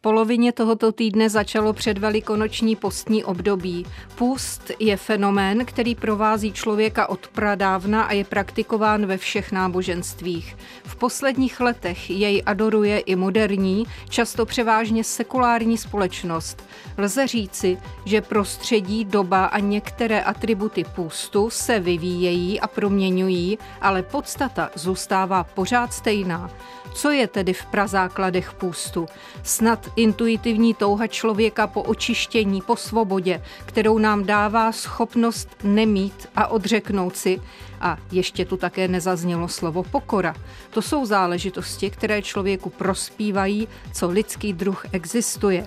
polovině tohoto týdne začalo předvelikonoční postní období. Půst je fenomén, který provází člověka od pradávna a je praktikován ve všech náboženstvích. V posledních letech jej adoruje i moderní, často převážně sekulární společnost. Lze říci, že prostředí, doba a některé atributy půstu se vyvíjejí a proměňují, ale podstata zůstává pořád stejná. Co je tedy v prazákladech půstu? Snad intuitivní touha člověka po očištění, po svobodě, kterou nám dává schopnost nemít a odřeknout si. A ještě tu také nezaznělo slovo pokora. To jsou záležitosti, které člověku prospívají, co lidský druh existuje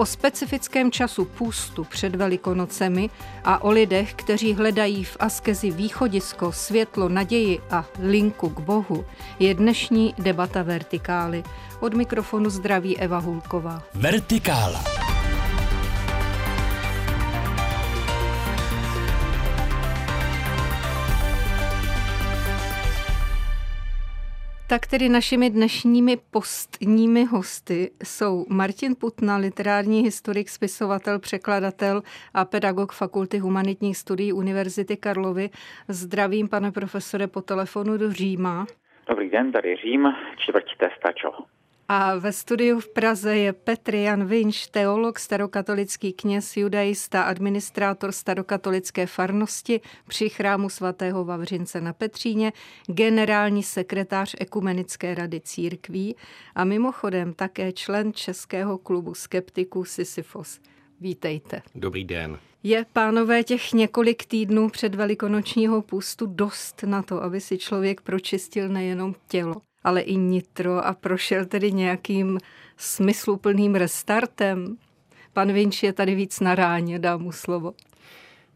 o specifickém času půstu před Velikonocemi a o lidech, kteří hledají v askezi východisko, světlo, naději a linku k Bohu, je dnešní debata Vertikály. Od mikrofonu zdraví Eva Hulková. Vertikála. Tak tedy našimi dnešními postními hosty jsou Martin Putna, literární historik, spisovatel, překladatel a pedagog Fakulty humanitních studií Univerzity Karlovy. Zdravím, pane profesore, po telefonu do Říma. Dobrý den, tady Řím, čtvrtí stačilo. A ve studiu v Praze je Petr Jan Vinš, teolog, starokatolický kněz, judaista, administrátor starokatolické farnosti při chrámu svatého Vavřince na Petříně, generální sekretář Ekumenické rady církví a mimochodem také člen Českého klubu skeptiků Sisyfos. Vítejte. Dobrý den. Je, pánové, těch několik týdnů před velikonočního půstu dost na to, aby si člověk pročistil nejenom tělo, ale i nitro a prošel tedy nějakým smysluplným restartem. Pan Vinč je tady víc na ráně, dám mu slovo.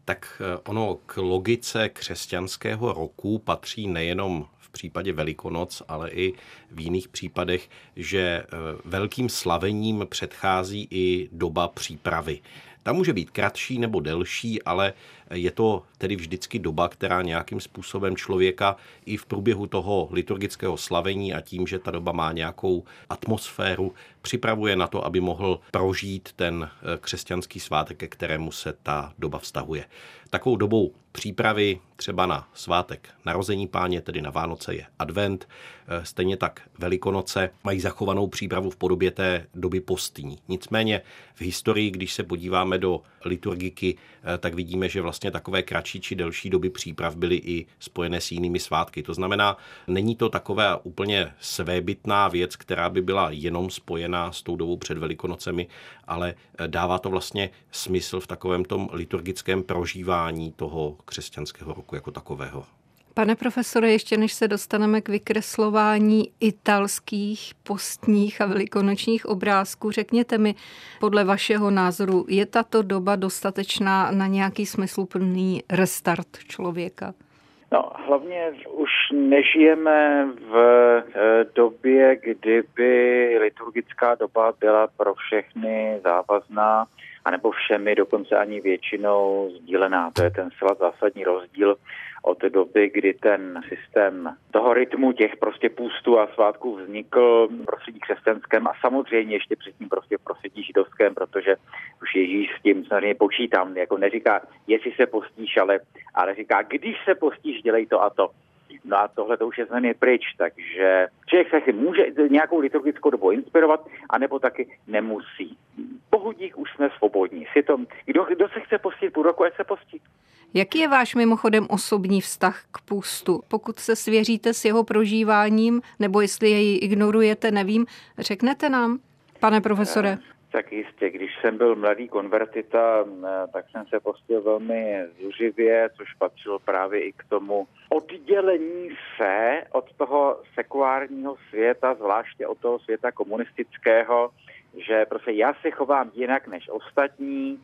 Tak eh, ono k logice křesťanského roku patří nejenom v případě Velikonoc, ale i v jiných případech, že eh, velkým slavením předchází i doba přípravy. Ta může být kratší nebo delší, ale je to tedy vždycky doba, která nějakým způsobem člověka i v průběhu toho liturgického slavení a tím, že ta doba má nějakou atmosféru, připravuje na to, aby mohl prožít ten eh, křesťanský svátek, ke kterému se ta doba vztahuje. Takovou dobou přípravy třeba na svátek narození páně, tedy na Vánoce je advent, eh, stejně tak Velikonoce mají zachovanou přípravu v podobě té doby postní. Nicméně v historii, když se podíváme do liturgiky, eh, tak vidíme, že vlastně takové kratší či delší doby příprav byly i spojené s jinými svátky. To znamená, není to taková úplně svébytná věc, která by byla jenom spojená s tou dobou před Velikonocemi, ale eh, dává to vlastně smysl v takovém tom liturgickém prožívání toho křesťanského roku jako takového. Pane profesore, ještě než se dostaneme k vykreslování italských postních a velikonočních obrázků, řekněte mi, podle vašeho názoru, je tato doba dostatečná na nějaký smysluplný restart člověka? No, hlavně už nežijeme v eh, době, kdyby liturgická doba byla pro všechny závazná, anebo všemi, dokonce ani většinou sdílená. To je ten zcela zásadní rozdíl od doby, kdy ten systém toho rytmu těch prostě půstů a svátků vznikl v prostředí křesťanském a samozřejmě ještě předtím prostě v prostředí židovském, protože už Ježíš s tím samozřejmě počítám, jako neříká, jestli se postíš, ale, ale říká, když se postíš, dělej to a to. No a tohle to už je znamená pryč, takže člověk se může nějakou liturgickou dobu inspirovat, anebo taky nemusí. Pohudík už jsme svobodní. Si to, kdo, kdo se chce postit půl roku, ať se postí. Jaký je váš mimochodem osobní vztah k půstu? Pokud se svěříte s jeho prožíváním, nebo jestli jej ignorujete, nevím, řeknete nám, pane profesore? Eh, tak jistě, když jsem byl mladý konvertita, eh, tak jsem se postil velmi zuřivě, což patřilo právě i k tomu oddělení se od toho sekulárního světa, zvláště od toho světa komunistického, že prostě já se chovám jinak než ostatní,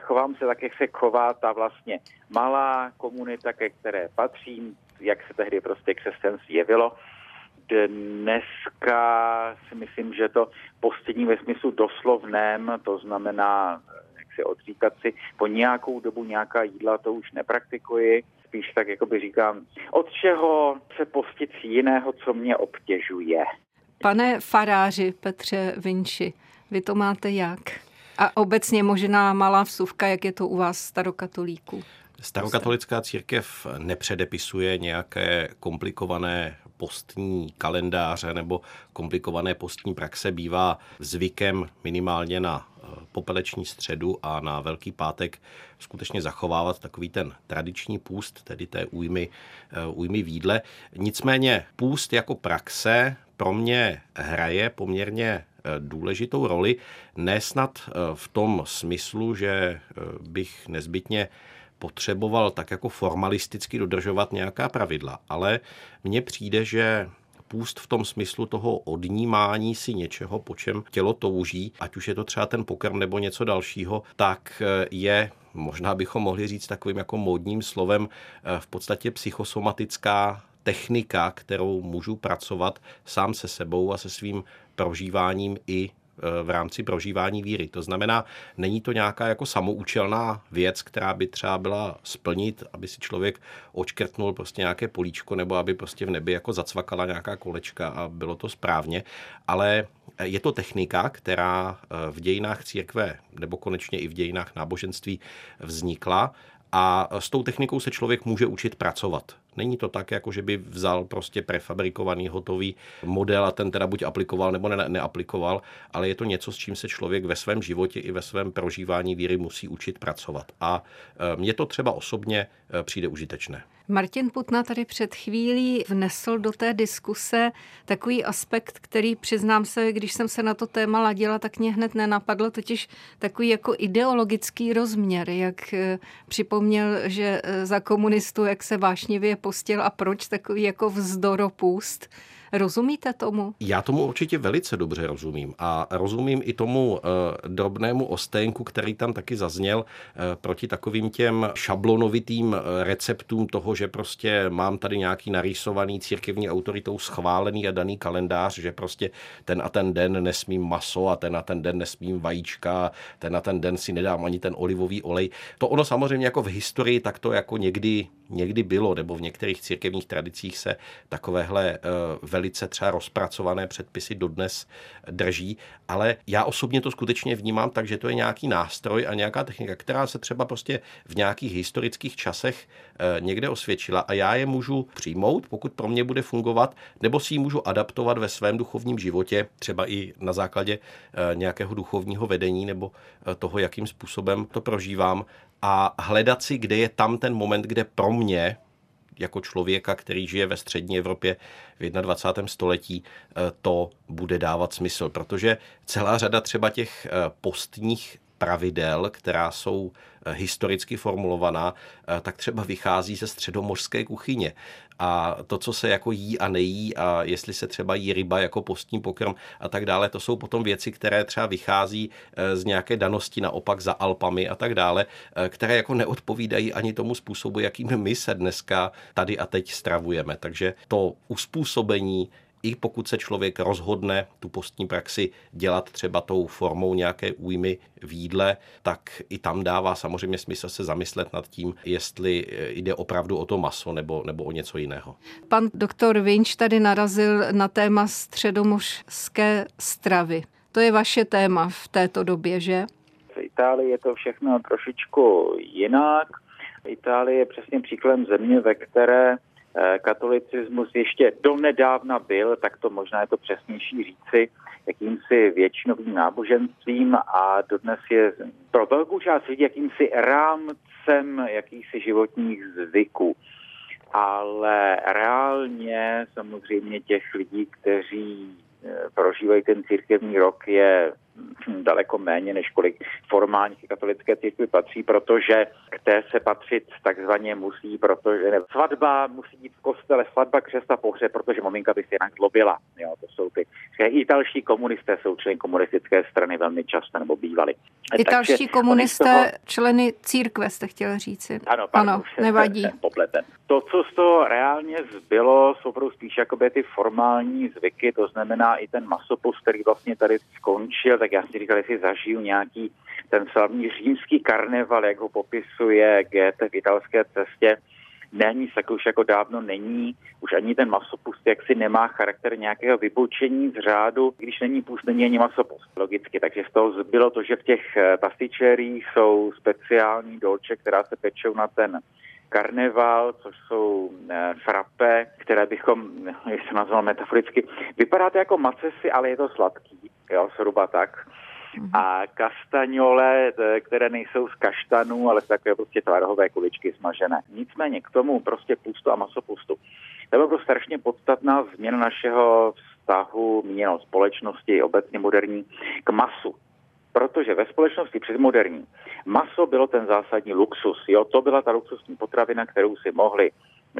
chovám se tak, jak se chová ta vlastně malá komunita, ke které patřím, jak se tehdy prostě křesťanství jevilo. Dneska si myslím, že to postění ve smyslu doslovném, to znamená jak si odříkat si po nějakou dobu nějaká jídla, to už nepraktikuji. Spíš tak, jako by říkám, od čeho se postit jiného, co mě obtěžuje. Pane faráři Petře Vinči, Vy to máte jak? A obecně možná malá vsuvka, jak je to u vás starokatolíků? Starokatolická církev nepředepisuje nějaké komplikované postní kalendáře nebo komplikované postní praxe. Bývá zvykem minimálně na eh, popeleční středu a na Velký pátek skutečně zachovávat takový ten tradiční půst, tedy té újmy, eh, újmy výdle. Nicméně půst jako praxe pro mě hraje poměrně důležitou roli, nesnad v tom smyslu, že bych nezbytně potřeboval tak jako formalisticky dodržovat nějaká pravidla, ale mně přijde, že půst v tom smyslu toho odnímání si něčeho, po čem tělo touží, ať už je to třeba ten pokrm nebo něco dalšího, tak eh, je možná bychom mohli říct takovým jako módním slovem eh, v podstatě psychosomatická technika, kterou můžu pracovat sám se sebou a se svým prožíváním i v rámci prožívání víry. To znamená, není to nějaká jako samoučelná věc, která by třeba byla splnit, aby si člověk očkrtnul prostě nějaké políčko nebo aby prostě v nebi jako zacvakala nějaká kolečka a bylo to správně, ale je to technika, která v dějinách církve nebo konečně i v dějinách náboženství vznikla a s tou technikou se člověk může učit pracovat. Není to tak, jako že by vzal prostě prefabrikovaný hotový model a ten teda buď aplikoval nebo ne, neaplikoval, ale je to něco, s čím se člověk ve svém životě i ve svém prožívání víry musí učit pracovat. A e, mně to třeba osobně e, přijde užitečné. Martin Putna tady před chvílí vnesl do té diskuse takový aspekt, který přiznám se, když jsem se na to téma ladila, tak mě hned nenapadlo, totiž takový jako ideologický rozměr, jak e, připomněl, že za komunistů, jak se vášnivě pustil a proč takový jako vzdoropůst. Rozumíte tomu? Já tomu určitě velice dobře rozumím a rozumím i tomu e, drobnému osténku, který tam taky zazněl e, proti takovým těm šablonovitým eh, receptům toho, že prostě mám tady nějaký narýsovaný církevní autoritou schválený a daný kalendář, že prostě ten a ten den nesmím maso a ten a ten den nesmím vajíčka, ten a ten den si nedám ani ten olivový olej. To ono samozřejmě jako v historii tak to jako někdy, někdy bylo, nebo v některých církevních tradicích se takovéhle uh, velice třeba rozpracované předpisy dodnes drží, ale já osobně to skutečně vnímám tak, že to je nějaký nástroj a nějaká technika, která se třeba prostě v nějakých historických časech eh, někde osvědčila. A já je můžu přijmout, pokud pro mě bude fungovat, nebo si ji můžu adaptovat ve svém duchovním životě, třeba i na základě eh, nějakého duchovního vedení nebo eh, toho, jakým způsobem to prožívám a hledat si, kde je tam ten moment, kde pro mě jako člověka, který žije ve střední Evropě v 21. století, eh, to bude dávat smysl, protože celá řada třeba těch eh, postních pravidel, která jsou eh, historicky formulovaná, eh, tak třeba vychází ze středomořské kuchyně. A to, co se jako jí a nejí a jestli se třeba jí ryba jako postní pokrm a tak dále, to jsou potom věci, které třeba vychází eh, z nějaké danosti naopak za Alpami a tak dále, které jako neodpovídají ani tomu způsobu, jakým my se dneska tady a teď stravujeme. Takže to uspůsobení i pokud se člověk rozhodne tu postní praxi dělat třeba tou formou nějaké újmy v jídle, tak i tam dává samozřejmě smysl se zamyslet nad tím, jestli jde opravdu o to maso nebo, nebo o něco jiného. Pan doktor Vinč tady narazil na téma středomořské stravy. To je vaše téma v této době, že? V Itálii je to všechno trošičku jinak. Itálie je přesně příkladem země, ve které Eh, katolicismus ještě donedávna byl, tak to možná je to přesnější říci, jakýmsi většinovým náboženstvím a dodnes je pro velkou část lidí jakýmsi rámcem jakýchsi životních zvyků. Ale reálně samozřejmě těch lidí, kteří eh, prožívají ten církevní rok, je daleko méně, než kolik formálních katolické církvi patří, protože k té se patřit takzvaně musí, protože ne, svatba musí být v kostele, svatba, křest a pohřeb, protože maminka by se jinak zlobila. Jo, to jsou ty. I další komunisté jsou členy komunistické strany velmi často nebo bývali. Italští komunisté, toho... členy církve, jste chtěl říci. Ano, pardon, ano nevadí. Popleten. To, co z toho reálně zbylo, jsou opravdu spíš jakoby ty formální zvyky, to znamená i ten masopust, který vlastně tady skončil, tak já si říkal, jestli zažiju nějaký ten slavný římský karneval, jak ho popisuje GT v italské cestě, není, tak už jako dávno není. Už ani ten masopust jaksi nemá charakter nějakého vybočení z řádu, když není pust, není ani masopust, logicky. Takže z toho zbylo to, že v těch eh, pastičerích jsou speciální dolče, která se pečou na ten karneval, což jsou e, frappe, které bychom, jak se nazval metaforicky, vypadá to jako macesy, ale je to sladký, jo, zhruba tak. Mhm. A kastaňole, které nejsou z kaštanů, ale z takové prostě tvarohové kuličky smažené. Nicméně k tomu prostě pustu a masopustu. To bylo prostě strašně podstatná změna našeho vztahu měnou společnosti, obecně moderní, k masu protože ve společnosti předmoderní maso bylo ten zásadní luxus. Jo? To byla ta luxusní potravina, kterou si mohli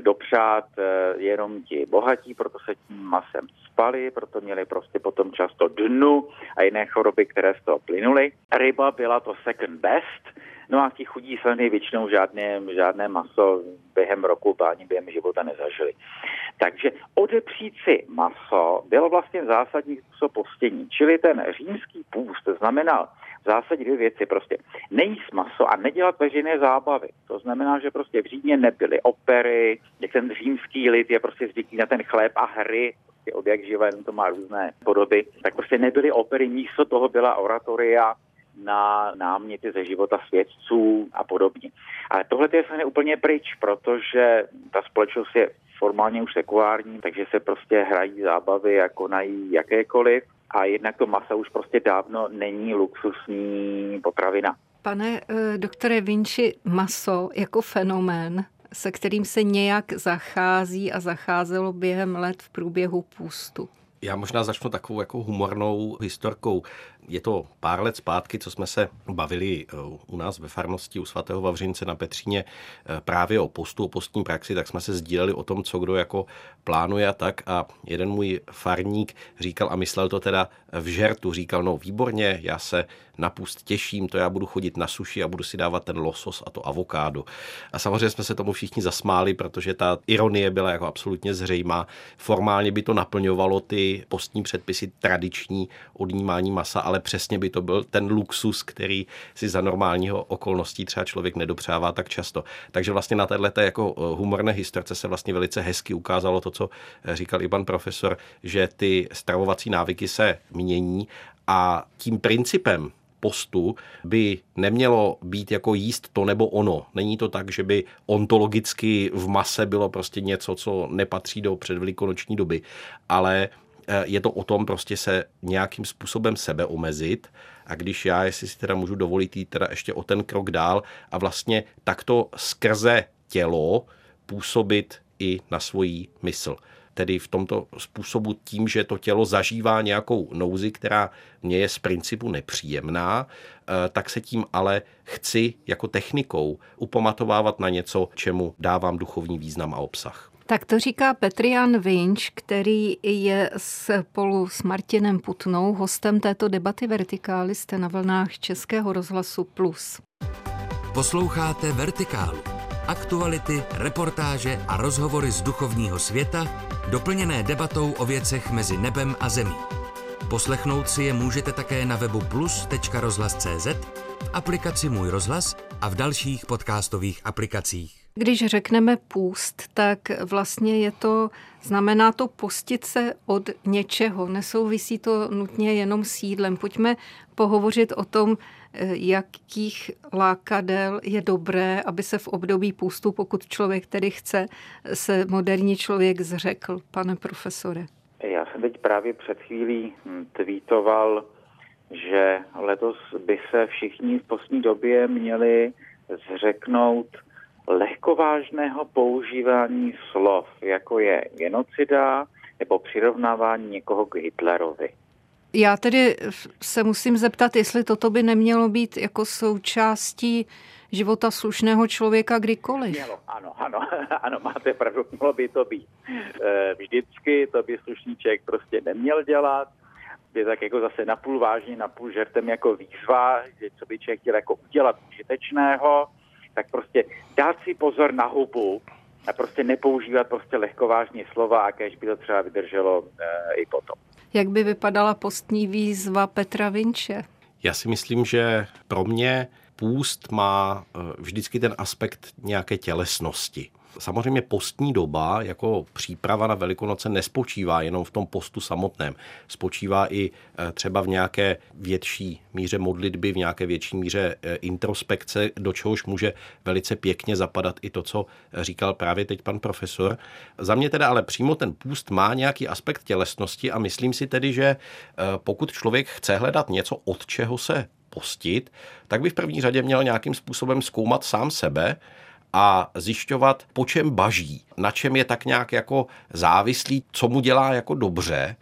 dopřát eh, jenom ti bohatí, proto se tím masem spali, proto měli prostě potom často dnu a jiné choroby, které z toho plynuly. Ryba byla to second best, No a ti chudí sliny většinou žádné, žádné maso během roku ani během života nezažili. Takže odepřít si maso bylo vlastně zásadní způsob postění. Čili ten římský půst znamenal v zásadě dvě věci. Prostě nejíst maso a nedělat veřejné zábavy. To znamená, že prostě v Římě nebyly opery, jak ten římský lid je prostě zvyklý na ten chléb a hry, prostě od jak živé, to má různé podoby, tak prostě nebyly opery, místo toho byla oratoria, na náměty ze života svědců a podobně. Ale tohle je se úplně pryč, protože ta společnost je formálně už sekulární, takže se prostě hrají zábavy a konají jakékoliv a jednak to masa už prostě dávno není luxusní potravina. Pane eh, doktore Vinci, maso jako fenomén, se kterým se nějak zachází a zacházelo během let v průběhu půstu. Já možná začnu takovou jako humornou historkou. Je to pár let zpátky, co jsme se bavili eh, u nás ve farnosti u svatého Vavřince na Petříně eh, právě o postu, o postní praxi, tak jsme se sdíleli o tom, co kdo jako plánuje a tak. A jeden můj farník říkal, a myslel to teda v žertu, říkal, no výborně, já se na půst těším, to já budu chodit na suši a budu si dávat ten losos a to avokádo. A samozřejmě jsme se tomu všichni zasmáli, protože ta ironie byla jako absolutně zřejmá. Formálně by to naplňovalo ty postní předpisy tradiční odnímání masa, přesně by to byl ten luxus, který si za normálního okolností třeba člověk nedopřává tak často. Takže vlastně na této jako eh, humorné historce se vlastně velice hezky ukázalo to, co eh, říkal i pan profesor, že ty stravovací návyky se mění a tím principem postu by nemělo být jako jíst to nebo ono. Není to tak, že by ontologicky v mase bylo prostě něco, co nepatří do předvelikonoční doby, ale je to o tom prostě se nějakým způsobem sebe omezit a když já, jestli si teda můžu dovolit jít teda ještě o ten krok dál a vlastně takto skrze tělo působit i na svoji mysl tedy v tomto způsobu tím, že to tělo zažívá nějakou nouzi, která mě je z principu nepříjemná, eh, tak se tím ale chci jako technikou upamatovávat na něco, čemu dávám duchovní význam a obsah. Tak to říká Petrian Vinč, který je spolu s Martinem Putnou hostem této debaty Vertikály. Jste na vlnách Českého rozhlasu Plus. Posloucháte Vertikálu. Aktuality, reportáže a rozhovory z duchovního světa doplněné debatou o věcech mezi nebem a zemí. Poslechnout si je můžete také na webu plus.rozhlas.cz, v aplikaci Můj rozhlas a v dalších podcastových aplikacích. Když řekneme půst, tak vlastně je to, znamená to postit se od něčeho. Nesouvisí to nutně jenom s jídlem. Pojďme pohovořit o tom, jakých lákadel je dobré, aby se v období půstu, pokud člověk tedy chce, se moderní člověk zřekl, pane profesore? Já jsem teď právě před chvílí hm, tweetoval, že letos by se všichni v poslední době měli zřeknout lehkovážného používání slov, jako je genocida nebo přirovnávání někoho k Hitlerovi. Já tedy se musím zeptat, jestli toto by nemělo být jako součástí života slušného člověka kdykoliv. Mělo, ano, ano, ano, máte pravdu, mělo by to být. E, vždycky to by slušný člověk prostě neměl dělat. Je tak jako zase napůl vážně, napůl žertem jako výzva, že co by člověk chtěl jako udělat užitečného, tak prostě dát si pozor na hubu a prostě nepoužívat prostě lehkovážně slova, a kež by to třeba vydrželo e, i potom. Jak by vypadala postní výzva Petra Vinče? Já si myslím, že pro mě půst má eh, vždycky ten aspekt nějaké tělesnosti. Samozřejmě postní doba jako příprava na Velikonoce nespočívá jenom v tom postu samotném. Spočívá i eh, třeba v nějaké větší míře modlitby, v nějaké větší míře eh, introspekce, do čehož může velice pěkně zapadat i to, co říkal právě teď pan profesor. Za mě teda ale přímo ten půst má nějaký aspekt tělesnosti a myslím si tedy, že pokud člověk chce hledat něco, od čeho se postit, tak by v první řadě měl nějakým způsobem zkoumat sám sebe a zjišťovat, po čem baží, na čem je tak nějak jako závislý, co mu dělá jako dobře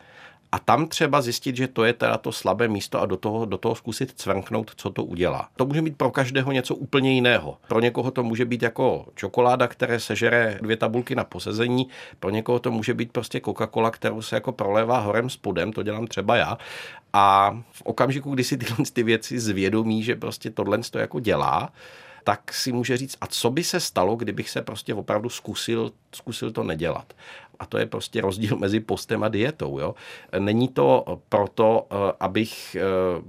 a tam třeba zjistit, že to je teda to slabé místo a do toho, do toho zkusit cvrknout, co to udělá. To může být pro každého něco úplně jiného. Pro někoho to může být jako čokoláda, které sežere dvě tabulky na posezení, pro někoho to může být prostě Coca-Cola, kterou se jako prolévá horem spodem, to dělám třeba já. A v okamžiku, kdy si tyhle ty věci zvědomí, že prostě tohle to jako dělá, tak si může říct, a co by se stalo, kdybych se prostě opravdu zkusil, zkusil to nedělat. A to je prostě rozdíl mezi postem a dietou. Jo? Není to proto, eh, abych eh,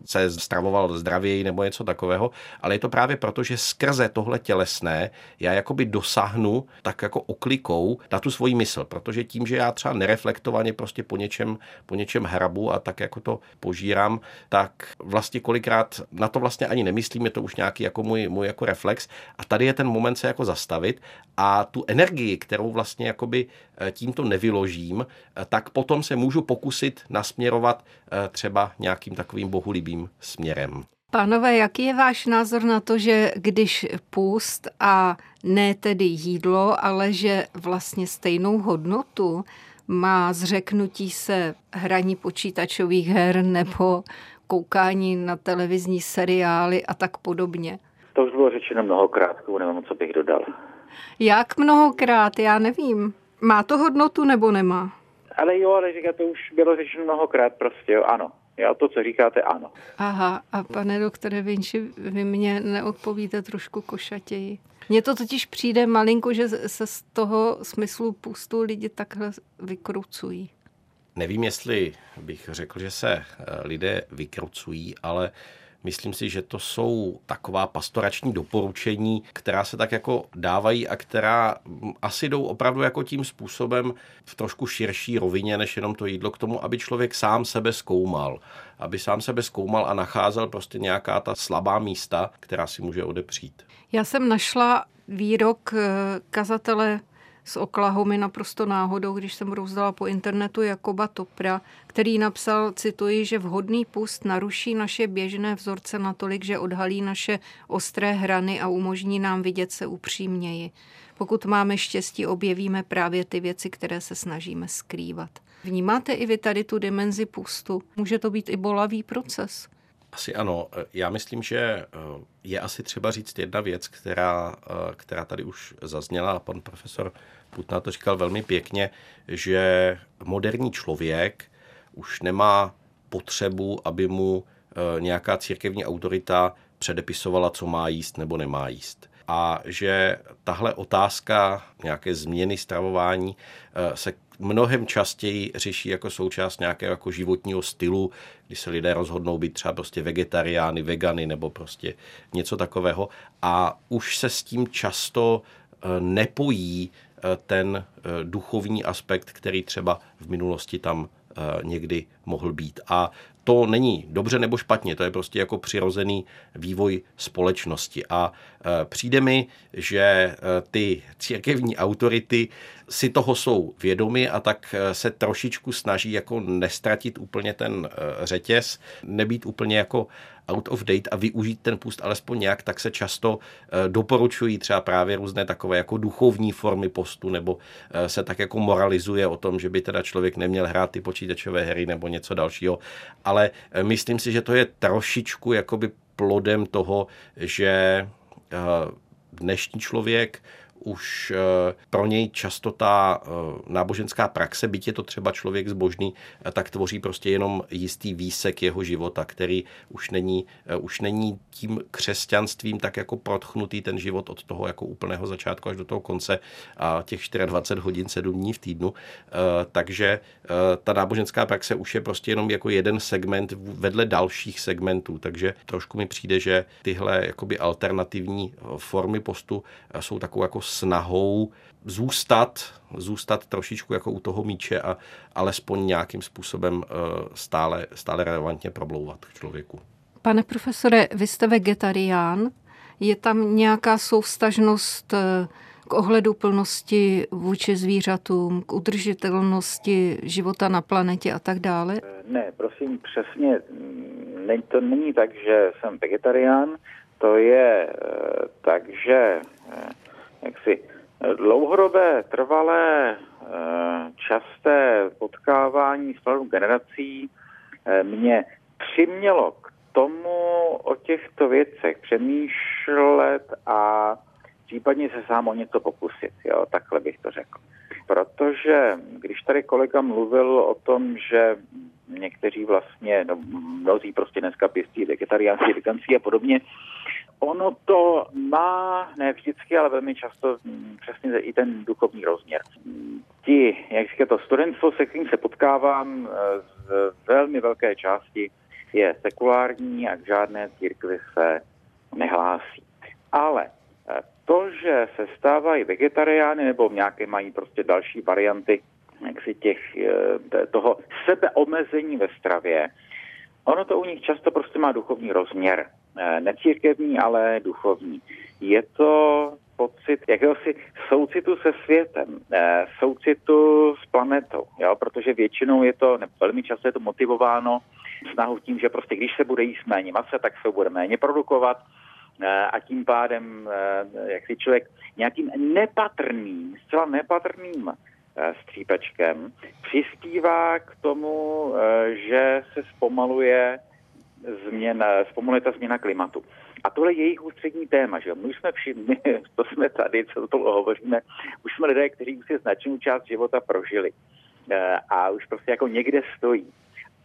se stravoval zdravěji nebo něco takového, ale je to právě proto, že skrze tohle tělesné já jakoby dosáhnu tak jako oklikou na tu svoji mysl, protože tím, že já třeba nereflektovaně prostě po něčem, po něčem hrabu a tak jako to požírám, tak vlastně kolikrát na to vlastně ani nemyslím, je to už nějaký jako můj, můj jako reflex a tady je ten moment se jako zastavit a tu energii, kterou vlastně jakoby eh, tímto nevyložím, eh, tak potom se můžu pokusit nasměrovat eh, třeba nějakým takovým bohulibým směrem. Pánové, jaký je váš názor na to, že když půst a ne tedy jídlo, ale že vlastně stejnou hodnotu má zřeknutí se hraní počítačových her nebo koukání na televizní seriály a tak podobně? To už bylo řečeno mnohokrát, nevím, co bych dodal. Jak mnohokrát, já nevím. Má to hodnotu nebo nemá? Ale jo, ale říká, to už bylo řečeno mnohokrát prostě, jo, ano. Já to, co říkáte, ano. Aha, a pane doktore Vinči, vy mě neodpovíte trošku košatěji. Mně to totiž přijde malinko, že se z toho smyslu pustu lidi takhle vykrucují. Nevím, jestli bych řekl, že se eh, lidé vykrucují, ale Myslím si, že to jsou taková pastorační doporučení, která se tak jako dávají a která asi jdou opravdu jako tím způsobem v trošku širší rovině, než jenom to jídlo k tomu, aby člověk sám sebe zkoumal. Aby sám sebe zkoumal a nacházel prostě nějaká ta slabá místa, která si může odepřít. Já jsem našla výrok eh, kazatele z Oklahomy naprosto náhodou, když jsem rozdala po internetu Jakoba Topra, který napsal, cituji, že vhodný pust naruší naše běžné vzorce natolik, že odhalí naše ostré hrany a umožní nám vidět se upřímněji. Pokud máme štěstí, objevíme právě ty věci, které se snažíme skrývat. Vnímáte i vy tady tu dimenzi pustu? Může to být i bolavý proces. Asi ano. Já myslím, že eh, je asi třeba říct jedna věc, která, eh, která tady už zazněla. Pan profesor Putna to říkal velmi pěkně, že moderní člověk už nemá potřebu, aby mu eh, nějaká církevní autorita předepisovala, co má jíst nebo nemá jíst. A že tahle otázka nějaké změny stravování se mnohem častěji řeší jako součást nějakého jako životního stylu, kdy se lidé rozhodnou být třeba prostě vegetariány, vegany nebo prostě něco takového. A už se s tím často eh, nepojí eh, ten eh, duchovní aspekt, který třeba v minulosti tam někdy mohl být. A to není dobře nebo špatně, to je prostě jako přirozený vývoj společnosti. A přijde mi, že ty církevní autority si toho jsou vědomi a tak eh, se trošičku snaží jako nestratit úplně ten řetěz, nebýt úplně jako out of date a využít ten půst alespoň nějak, tak se často doporučují třeba právě různé takové jako duchovní formy postu, nebo se tak jako moralizuje o tom, že by teda člověk neměl hrát ty počítačové hry nebo něco dalšího. Ale myslím si, že to je trošičku jakoby plodem toho, že dnešní člověk už eh, pro něj často ta eh, náboženská praxe, byť je to třeba člověk zbožný, eh, tak tvoří prostě jenom jistý výsek jeho života, který už není, už není tím křesťanstvím tak jako protchnutý ten život od toho jako úplného začátku až do toho konce a těch 24 hodin, 7 dní v týdnu. Takže ta náboženská praxe už je prostě jenom jako jeden segment vedle dalších segmentů, takže trošku mi přijde, že tyhle jakoby alternativní formy postu jsou takovou jako snahou zůstat, zůstat trošičku jako u toho míče a alespoň nějakým způsobem stále, stále relevantně problouvat k člověku. Pane profesore, vy jste vegetarián. Je tam nějaká souvstažnost k ohledu plnosti vůči zvířatům, k udržitelnosti života na planetě a tak dále? Ne, prosím, přesně. Ne, to není tak, že jsem vegetarián, to je eh, tak, že eh, jak si dlouhodobé, trvalé, eh, časté potkávání s generací mě přimělo k tomu o těchto věcech přemýšlet a případně se sám o něco pokusit, jo, takhle bych to řekl. Protože když tady kolega mluvil o tom, že někteří vlastně, no, mnozí prostě dneska pěstí vegetariánství, veganství a podobně, ono to má ne vždycky, ale velmi často přesně i ten duchovní rozměr. Ti, jak říká to studentstvo, se kterým se potkávám z velmi velké části, je sekulární a k žádné církvi se nehlásí. Ale to, že se stávají vegetariány nebo nějaké mají prostě další varianty si těch, eh, toho sebeomezení ve stravě, ono to u nich často prostě má duchovní rozměr. Eh, necírkevní, ale duchovní. Je to pocit jakéhosi soucitu se světem, eh, soucitu s planetou, jo? protože většinou je to, ne, velmi často je to motivováno snahou tím, že prostě když se bude jíst méně masa, tak se bude méně produkovat, Eh, a tím pádem, jak si člověk nějakým nepatrným, zcela nepatrným střípečkem přispívá k tomu, že se zpomaluje změna, zpomaluje změna klimatu. A tohle je jejich ústřední téma, že my jsme všichni, to jsme tady, co to hovoříme, už jsme lidé, kteří už si značnou část života prožili a už prostě jako někde stojí.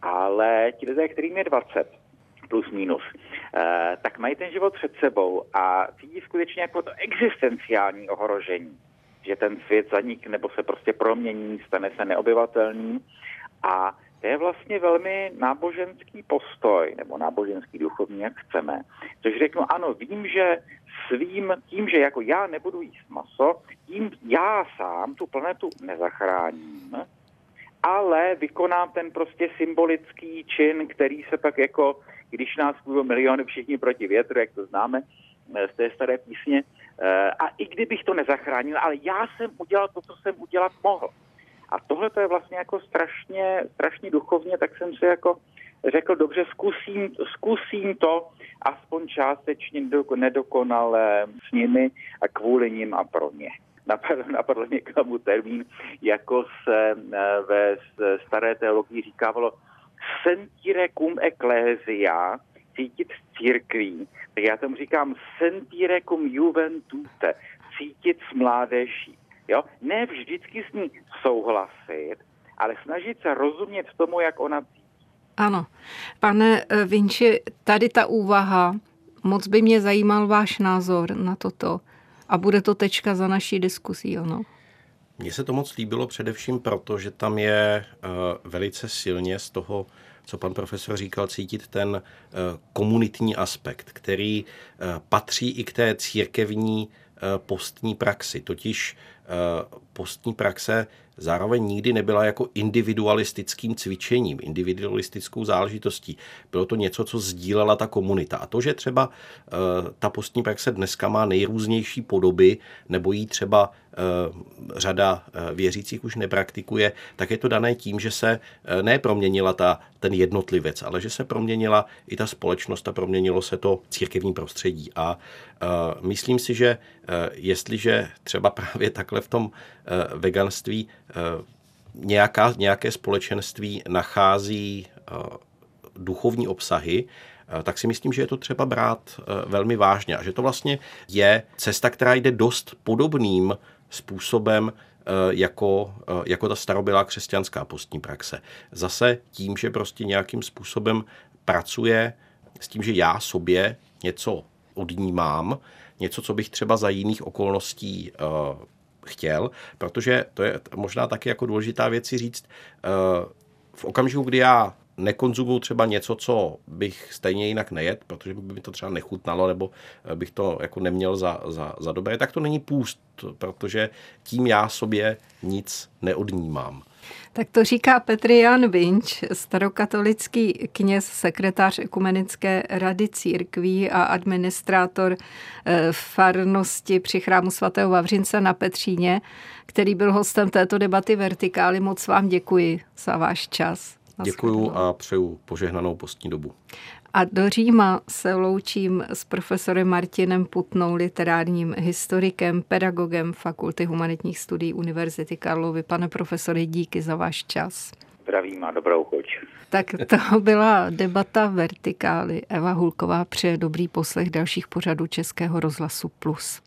Ale ti lidé, kterým je 20, plus minus, eh, tak mají ten život před sebou a cítí skutečně jako to existenciální ohrožení, že ten svět zanikne nebo se prostě promění, stane se neobyvatelný a to je vlastně velmi náboženský postoj, nebo náboženský duchovní, jak chceme. Což řeknu, ano, vím, že svým, tím, že jako já nebudu jíst maso, tím já sám tu planetu nezachráním, ale vykonám ten prostě symbolický čin, který se pak jako když nás budou miliony všichni proti větru, jak to známe z té staré písně. Eh, a i kdybych to nezachránil, ale já jsem udělal to, co jsem udělat mohl. A tohle to je vlastně jako strašně, strašně duchovně, tak jsem si jako řekl, dobře, zkusím, zkusím to aspoň částečně nedokonale s nimi a kvůli nim a pro ně. Napadl, napadl tomu termín, jako se eh, ve staré teologii říkávalo sentire cum ecclesia, cítit s církví, tak já tomu říkám sentire cum juventute, cítit s mládeží. Jo? Ne vždycky s ní souhlasit, ale snažit se rozumět tomu, jak ona cítí. Ano. Pane eh, Vinči, tady ta úvaha, moc by mě zajímal váš názor na toto. A bude to tečka za naší diskusí, ano? Mně se to moc líbilo především proto, že tam je uh, velice silně z toho, co pan profesor říkal, cítit ten uh, komunitní aspekt, který patří i k té církevní postní praxi. Totiž postní praxe zároveň nikdy nebyla jako individualistickým cvičením, individualistickou záležitostí. Bylo to něco, co sdílela ta komunita. A to, že třeba ta postní praxe dneska má nejrůznější podoby, nebo jí třeba Eh, řada eh, věřících už nepraktikuje, tak je to dané tím, že se eh, neproměnila ta, ten jednotlivec, ale že se proměnila i ta společnost a proměnilo se to církevní prostředí. A myslím si, že jestliže třeba právě takhle v tom veganství nějaká, nějaké společenství nachází duchovní obsahy, tak si myslím, že je to třeba brát velmi vážně a že to vlastně je cesta, která jde dost podobným způsobem eh, jako, eh, jako ta starobylá křesťanská postní praxe. Zase tím, že prostě nějakým způsobem pracuje s tím, že já sobě něco od ní mám, něco, co bych třeba za jiných okolností chtěl, protože to je možná taky jako důležitá věc si říct, uh, v okamžiku, kdy já nekonzumuju třeba něco, co bych stejně jinak nejet, protože by mi to třeba nechutnalo, nebo bych to jako neměl za, za, za dobré, tak to není půst, protože tím já sobě nic neodnímám. Tak to říká Petr Jan Vinč, starokatolický kněz, sekretář Ekumenické rady církví a administrátor eh, farnosti při chrámu svatého Vavřince na Petříně, který byl hostem této debaty Vertikály. Moc vám děkuji za váš čas. Děkuju a přeju požehnanou postní dobu. A do Říma se loučím s profesorem Martinem Putnou, literárním historikem, pedagogem Fakulty humanitních studií Univerzity Karlovy. Pane profesore, díky za váš čas. Zdravím a dobrou chuť. Tak to byla debata Vertikály. Eva Hulková přeje dobrý poslech dalších pořadů Českého rozhlasu Plus.